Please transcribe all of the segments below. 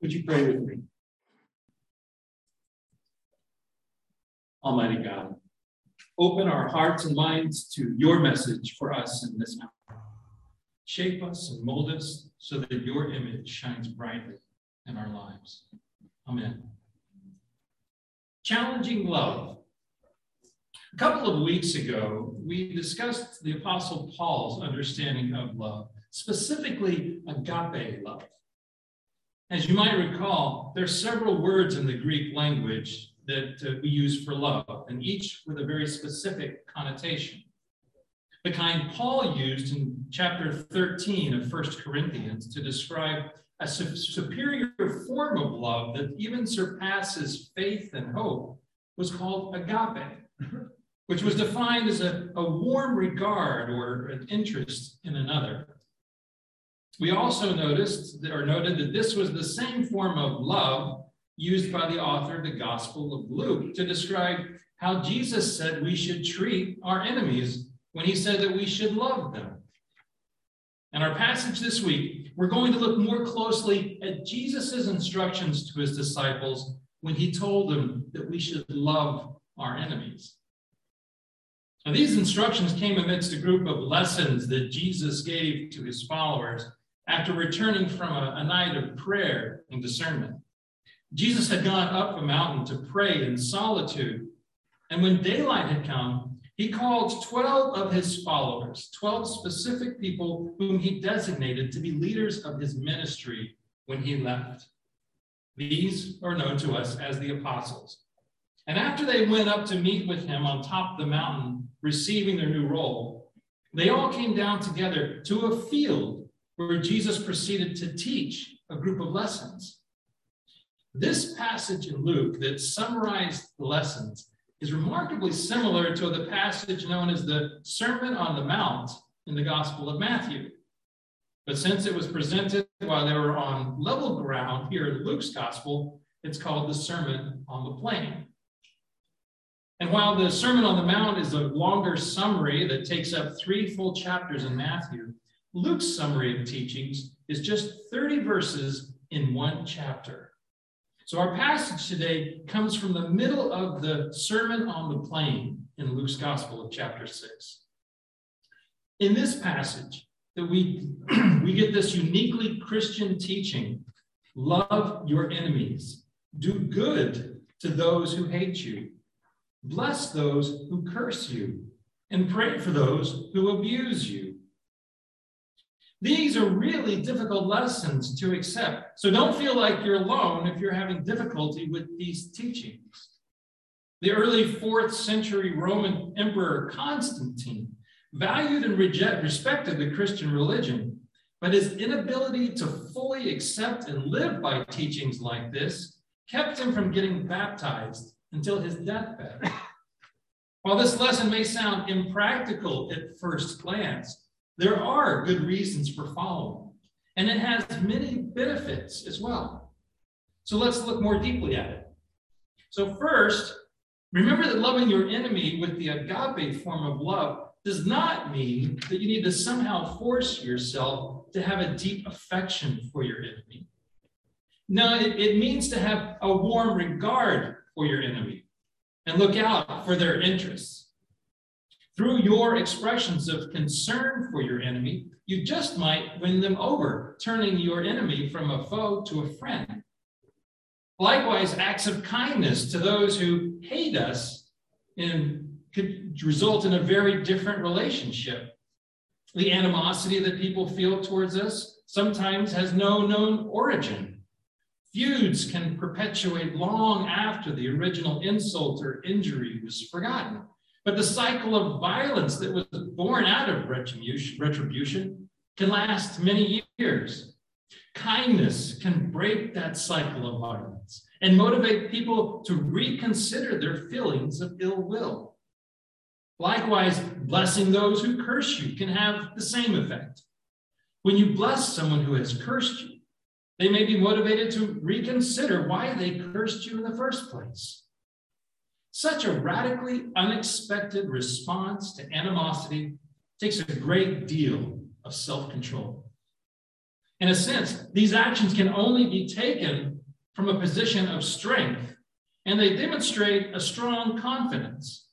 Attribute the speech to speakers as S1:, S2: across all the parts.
S1: Would you pray with me? Almighty God, open our hearts and minds to your message for us in this hour. Shape us and mold us so that your image shines brightly in our lives. Amen. Challenging love. A couple of weeks ago, we discussed the Apostle Paul's understanding of love, specifically agape love. As you might recall, there are several words in the Greek language that uh, we use for love, and each with a very specific connotation. The kind Paul used in chapter 13 of 1 Corinthians to describe a su- superior form of love that even surpasses faith and hope was called agape, which was defined as a, a warm regard or an interest in another. We also noticed or noted that this was the same form of love used by the author of the Gospel of Luke to describe how Jesus said we should treat our enemies when he said that we should love them. In our passage this week, we're going to look more closely at Jesus' instructions to his disciples when he told them that we should love our enemies. Now, these instructions came amidst a group of lessons that Jesus gave to his followers after returning from a, a night of prayer and discernment. Jesus had gone up a mountain to pray in solitude. And when daylight had come, he called 12 of his followers, 12 specific people whom he designated to be leaders of his ministry when he left. These are known to us as the apostles. And after they went up to meet with him on top of the mountain, receiving their new role, they all came down together to a field where Jesus proceeded to teach a group of lessons. This passage in Luke that summarized the lessons is remarkably similar to the passage known as the Sermon on the Mount in the Gospel of Matthew. But since it was presented while they were on level ground here in Luke's Gospel, it's called the Sermon on the Plain. And while the Sermon on the Mount is a longer summary that takes up three full chapters in Matthew, Luke's summary of teachings is just 30 verses in one chapter. So our passage today comes from the middle of the Sermon on the Plain in Luke's Gospel of chapter 6. In this passage, that we, we get this uniquely Christian teaching love your enemies, do good to those who hate you, bless those who curse you, and pray for those who abuse you. These are really difficult lessons to accept. So don't feel like you're alone if you're having difficulty with these teachings. The early fourth century Roman Emperor Constantine valued and reject, respected the Christian religion, but his inability to fully accept and live by teachings like this kept him from getting baptized until his deathbed. While this lesson may sound impractical at first glance, there are good reasons for following, and it has many benefits as well. So let's look more deeply at it. So, first, remember that loving your enemy with the agape form of love does not mean that you need to somehow force yourself to have a deep affection for your enemy. No, it, it means to have a warm regard for your enemy and look out for their interests. Through your expressions of concern for your enemy, you just might win them over, turning your enemy from a foe to a friend. Likewise, acts of kindness to those who hate us in, could result in a very different relationship. The animosity that people feel towards us sometimes has no known origin. Feuds can perpetuate long after the original insult or injury was forgotten. But the cycle of violence that was born out of retribution can last many years. Kindness can break that cycle of violence and motivate people to reconsider their feelings of ill will. Likewise, blessing those who curse you can have the same effect. When you bless someone who has cursed you, they may be motivated to reconsider why they cursed you in the first place. Such a radically unexpected response to animosity takes a great deal of self control. In a sense, these actions can only be taken from a position of strength, and they demonstrate a strong confidence.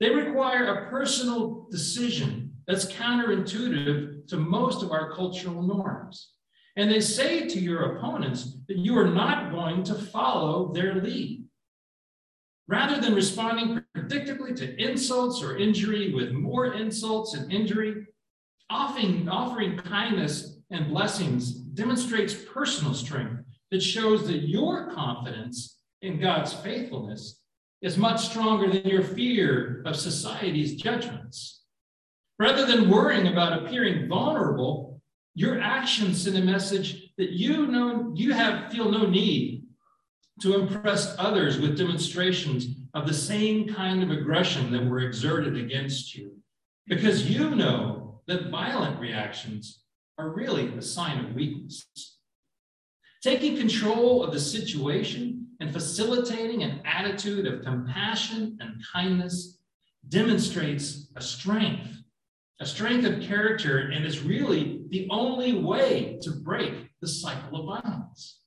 S1: They require a personal decision that's counterintuitive to most of our cultural norms. And they say to your opponents that you are not going to follow their lead. Rather than responding predictably to insults or injury with more insults and injury, offering, offering kindness and blessings demonstrates personal strength that shows that your confidence in God's faithfulness is much stronger than your fear of society's judgments. Rather than worrying about appearing vulnerable, your actions send a message that you know you have feel no need to impress others with demonstrations of the same kind of aggression that were exerted against you, because you know that violent reactions are really a sign of weakness. Taking control of the situation and facilitating an attitude of compassion and kindness demonstrates a strength, a strength of character, and is really the only way to break the cycle of violence.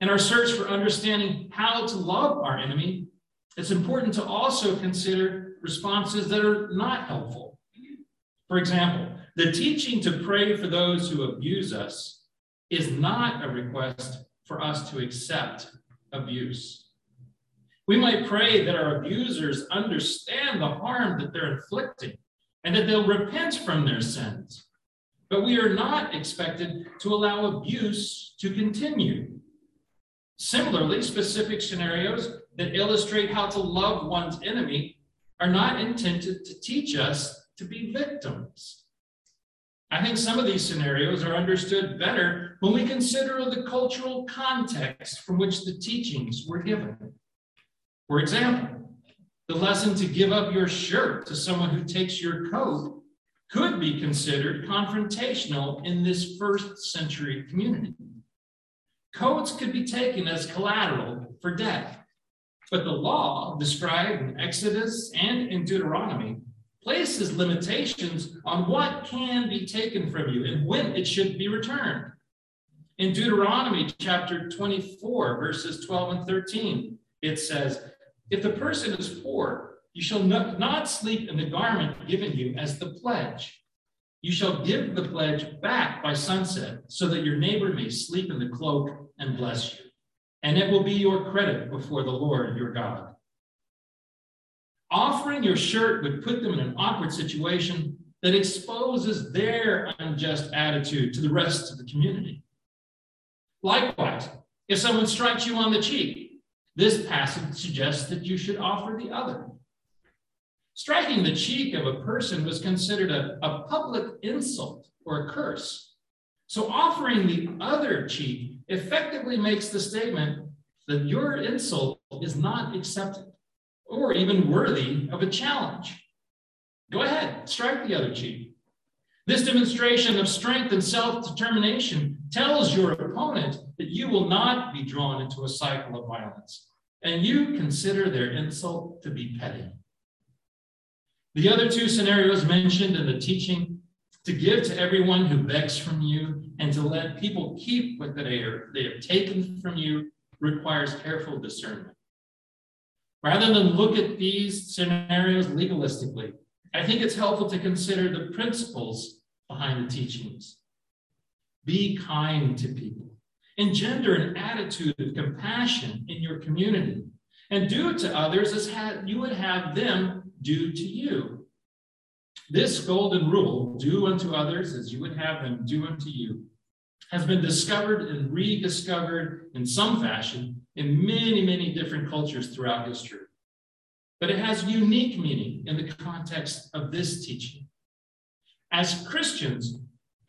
S1: In our search for understanding how to love our enemy, it's important to also consider responses that are not helpful. For example, the teaching to pray for those who abuse us is not a request for us to accept abuse. We might pray that our abusers understand the harm that they're inflicting and that they'll repent from their sins. But we are not expected to allow abuse to continue. Similarly, specific scenarios that illustrate how to love one's enemy are not intended to teach us to be victims. I think some of these scenarios are understood better when we consider the cultural context from which the teachings were given. For example, the lesson to give up your shirt to someone who takes your coat could be considered confrontational in this first century community. Coats could be taken as collateral for debt, But the law described in Exodus and in Deuteronomy places limitations on what can be taken from you and when it should be returned. In Deuteronomy chapter 24, verses 12 and 13, it says, If the person is poor, you shall not sleep in the garment given you as the pledge. You shall give the pledge back by sunset, so that your neighbor may sleep in the cloak and bless you. And it will be your credit before the Lord your God. Offering your shirt would put them in an awkward situation that exposes their unjust attitude to the rest of the community. Likewise, if someone strikes you on the cheek, this passage suggests that you should offer the other. Striking the cheek of a person was considered a, a public insult or a curse. So offering the other cheek effectively makes the statement that your insult is not accepted or even worthy of a challenge. Go ahead, strike the other cheek. This demonstration of strength and self determination tells your opponent that you will not be drawn into a cycle of violence, and you consider their insult to be petty. The other two scenarios mentioned in the teaching to give to everyone who begs from you and to let people keep what they, are, they have taken from you requires careful discernment. Rather than look at these scenarios legalistically, I think it's helpful to consider the principles behind the teachings. Be kind to people, engender an attitude of compassion in your community, and do it to others as you would have them do to you. This golden rule, do unto others as you would have them do unto you, has been discovered and rediscovered in some fashion in many, many different cultures throughout history. But it has unique meaning in the context of this teaching. As Christians,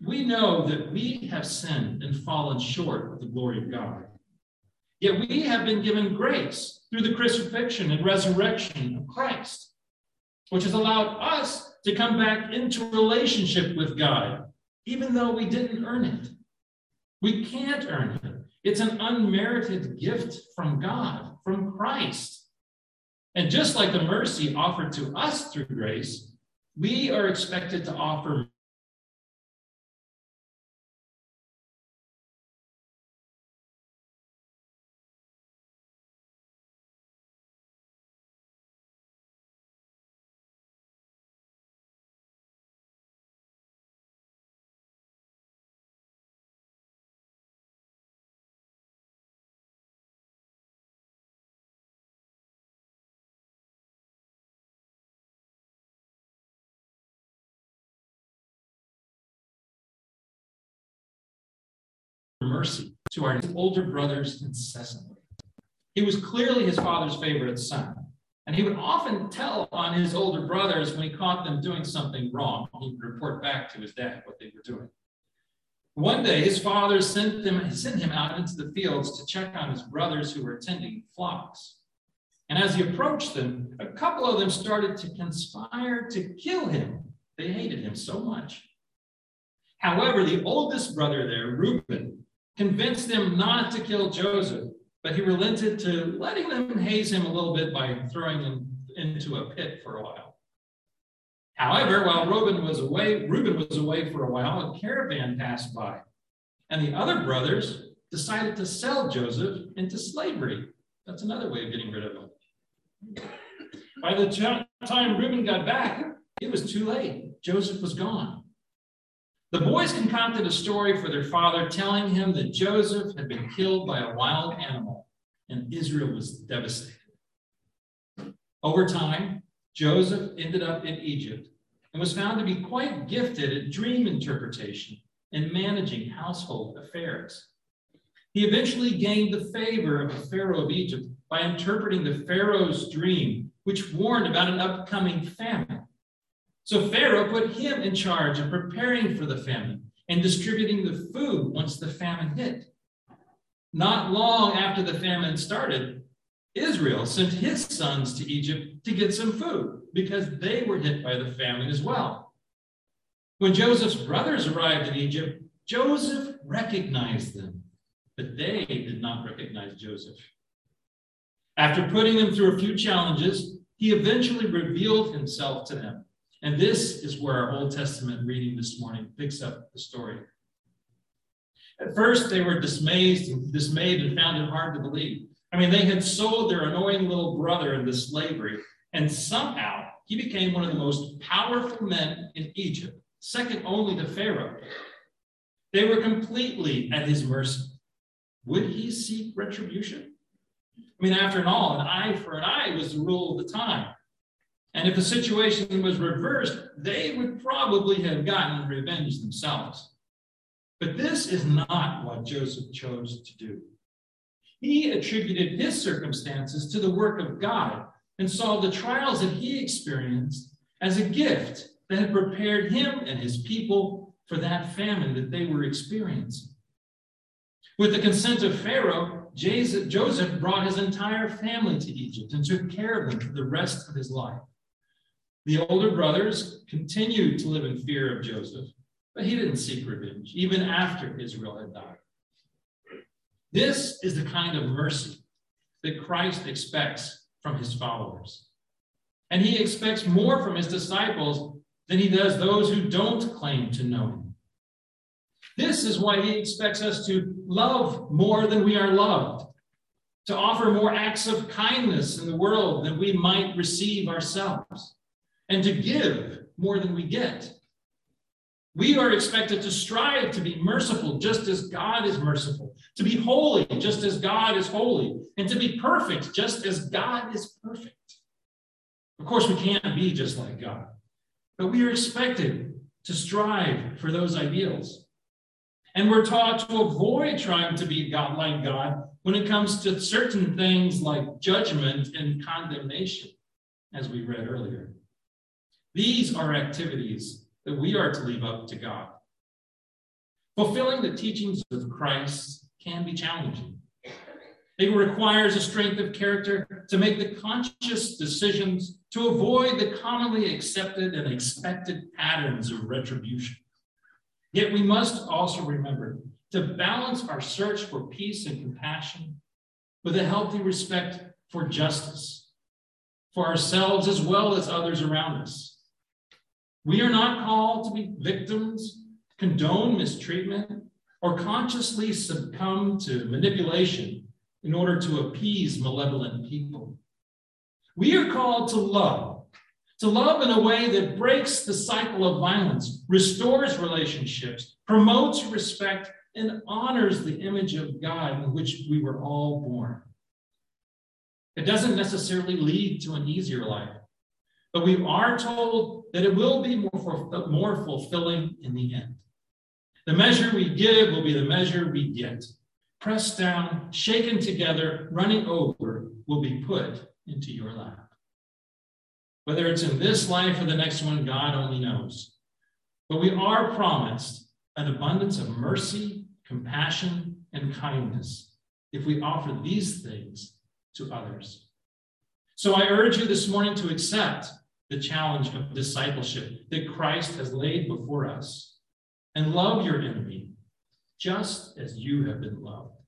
S1: we know that we have sinned and fallen short of the glory of God. Yet we have been given grace through the crucifixion and resurrection of Christ which has allowed us to come back into relationship with God, even though we didn't earn it. We can't earn it. It's an unmerited gift from God, from Christ. And just like the mercy offered to us through grace, we are expected to offer mercy to our older brothers incessantly. He was clearly his father's favorite son, and he would often tell on his older brothers when he caught them doing something wrong. He would report back to his dad what they were doing. One day, his father sent, them, sent him out into the fields to check on his brothers who were tending flocks. And as he approached them, a couple of them started to conspire to kill him. They hated him so much. However, the oldest brother there, Reuben, convinced them not to kill Joseph, but he relented to letting them haze him a little bit by throwing him into a pit for a while. However, while Reuben was away, Reuben was away for a while, a caravan passed by, and the other brothers decided to sell Joseph into slavery. That's another way of getting rid of him. By the time Reuben got back, it was too late. Joseph was gone. The boys concocted a story for their father, telling him that Joseph had been killed by a wild animal and Israel was devastated. Over time, Joseph ended up in Egypt and was found to be quite gifted at dream interpretation and managing household affairs. He eventually gained the favor of the Pharaoh of Egypt by interpreting the Pharaoh's dream, which warned about an upcoming famine. So Pharaoh put him in charge of preparing for the famine and distributing the food once the famine hit. Not long after the famine started, Israel sent his sons to Egypt to get some food because they were hit by the famine as well. When Joseph's brothers arrived in Egypt, Joseph recognized them, but they did not recognize Joseph. After putting them through a few challenges, he eventually revealed himself to them. And this is where our Old Testament reading this morning picks up the story. At first, they were dismayed dismayed and found it hard to believe. I mean, they had sold their annoying little brother into slavery, and somehow he became one of the most powerful men in Egypt, second only to Pharaoh. They were completely at his mercy. Would he seek retribution? I mean, after all, an eye for an eye was the rule of the time. And if the situation was reversed, they would probably have gotten revenge themselves. But this is not what Joseph chose to do. He attributed his circumstances to the work of God and saw the trials that he experienced as a gift that had prepared him and his people for that famine that they were experiencing. With the consent of Pharaoh, Joseph brought his entire family to Egypt and took care of them for the rest of his life. The older brothers continued to live in fear of Joseph, but he didn't seek revenge, even after Israel had died. This is the kind of mercy that Christ expects from his followers. And he expects more from his disciples than he does those who don't claim to know him. This is why he expects us to love more than we are loved, to offer more acts of kindness in the world than we might receive ourselves, and to give more than we get. We are expected to strive to be merciful just as God is merciful, to be holy just as God is holy, and to be perfect just as God is perfect. Of course, we can't be just like God, but we are expected to strive for those ideals. And we're taught to avoid trying to be God like God when it comes to certain things like judgment and condemnation, as we read earlier. These are activities that we are to leave up to God. Fulfilling the teachings of Christ can be challenging. It requires a strength of character to make the conscious decisions to avoid the commonly accepted and expected patterns of retribution. Yet we must also remember to balance our search for peace and compassion with a healthy respect for justice, for ourselves as well as others around us. We are not called to be victims, condone mistreatment, or consciously succumb to manipulation in order to appease malevolent people. We are called to love to love in a way that breaks the cycle of violence, restores relationships, promotes respect, and honors the image of God in which we were all born. It doesn't necessarily lead to an easier life, but we are told that it will be more, more fulfilling in the end. The measure we give will be the measure we get. Pressed down, shaken together, running over will be put into your lap. Whether it's in this life or the next one, God only knows. But we are promised an abundance of mercy, compassion, and kindness if we offer these things to others. So I urge you this morning to accept the challenge of discipleship that Christ has laid before us and love your enemy just as you have been loved.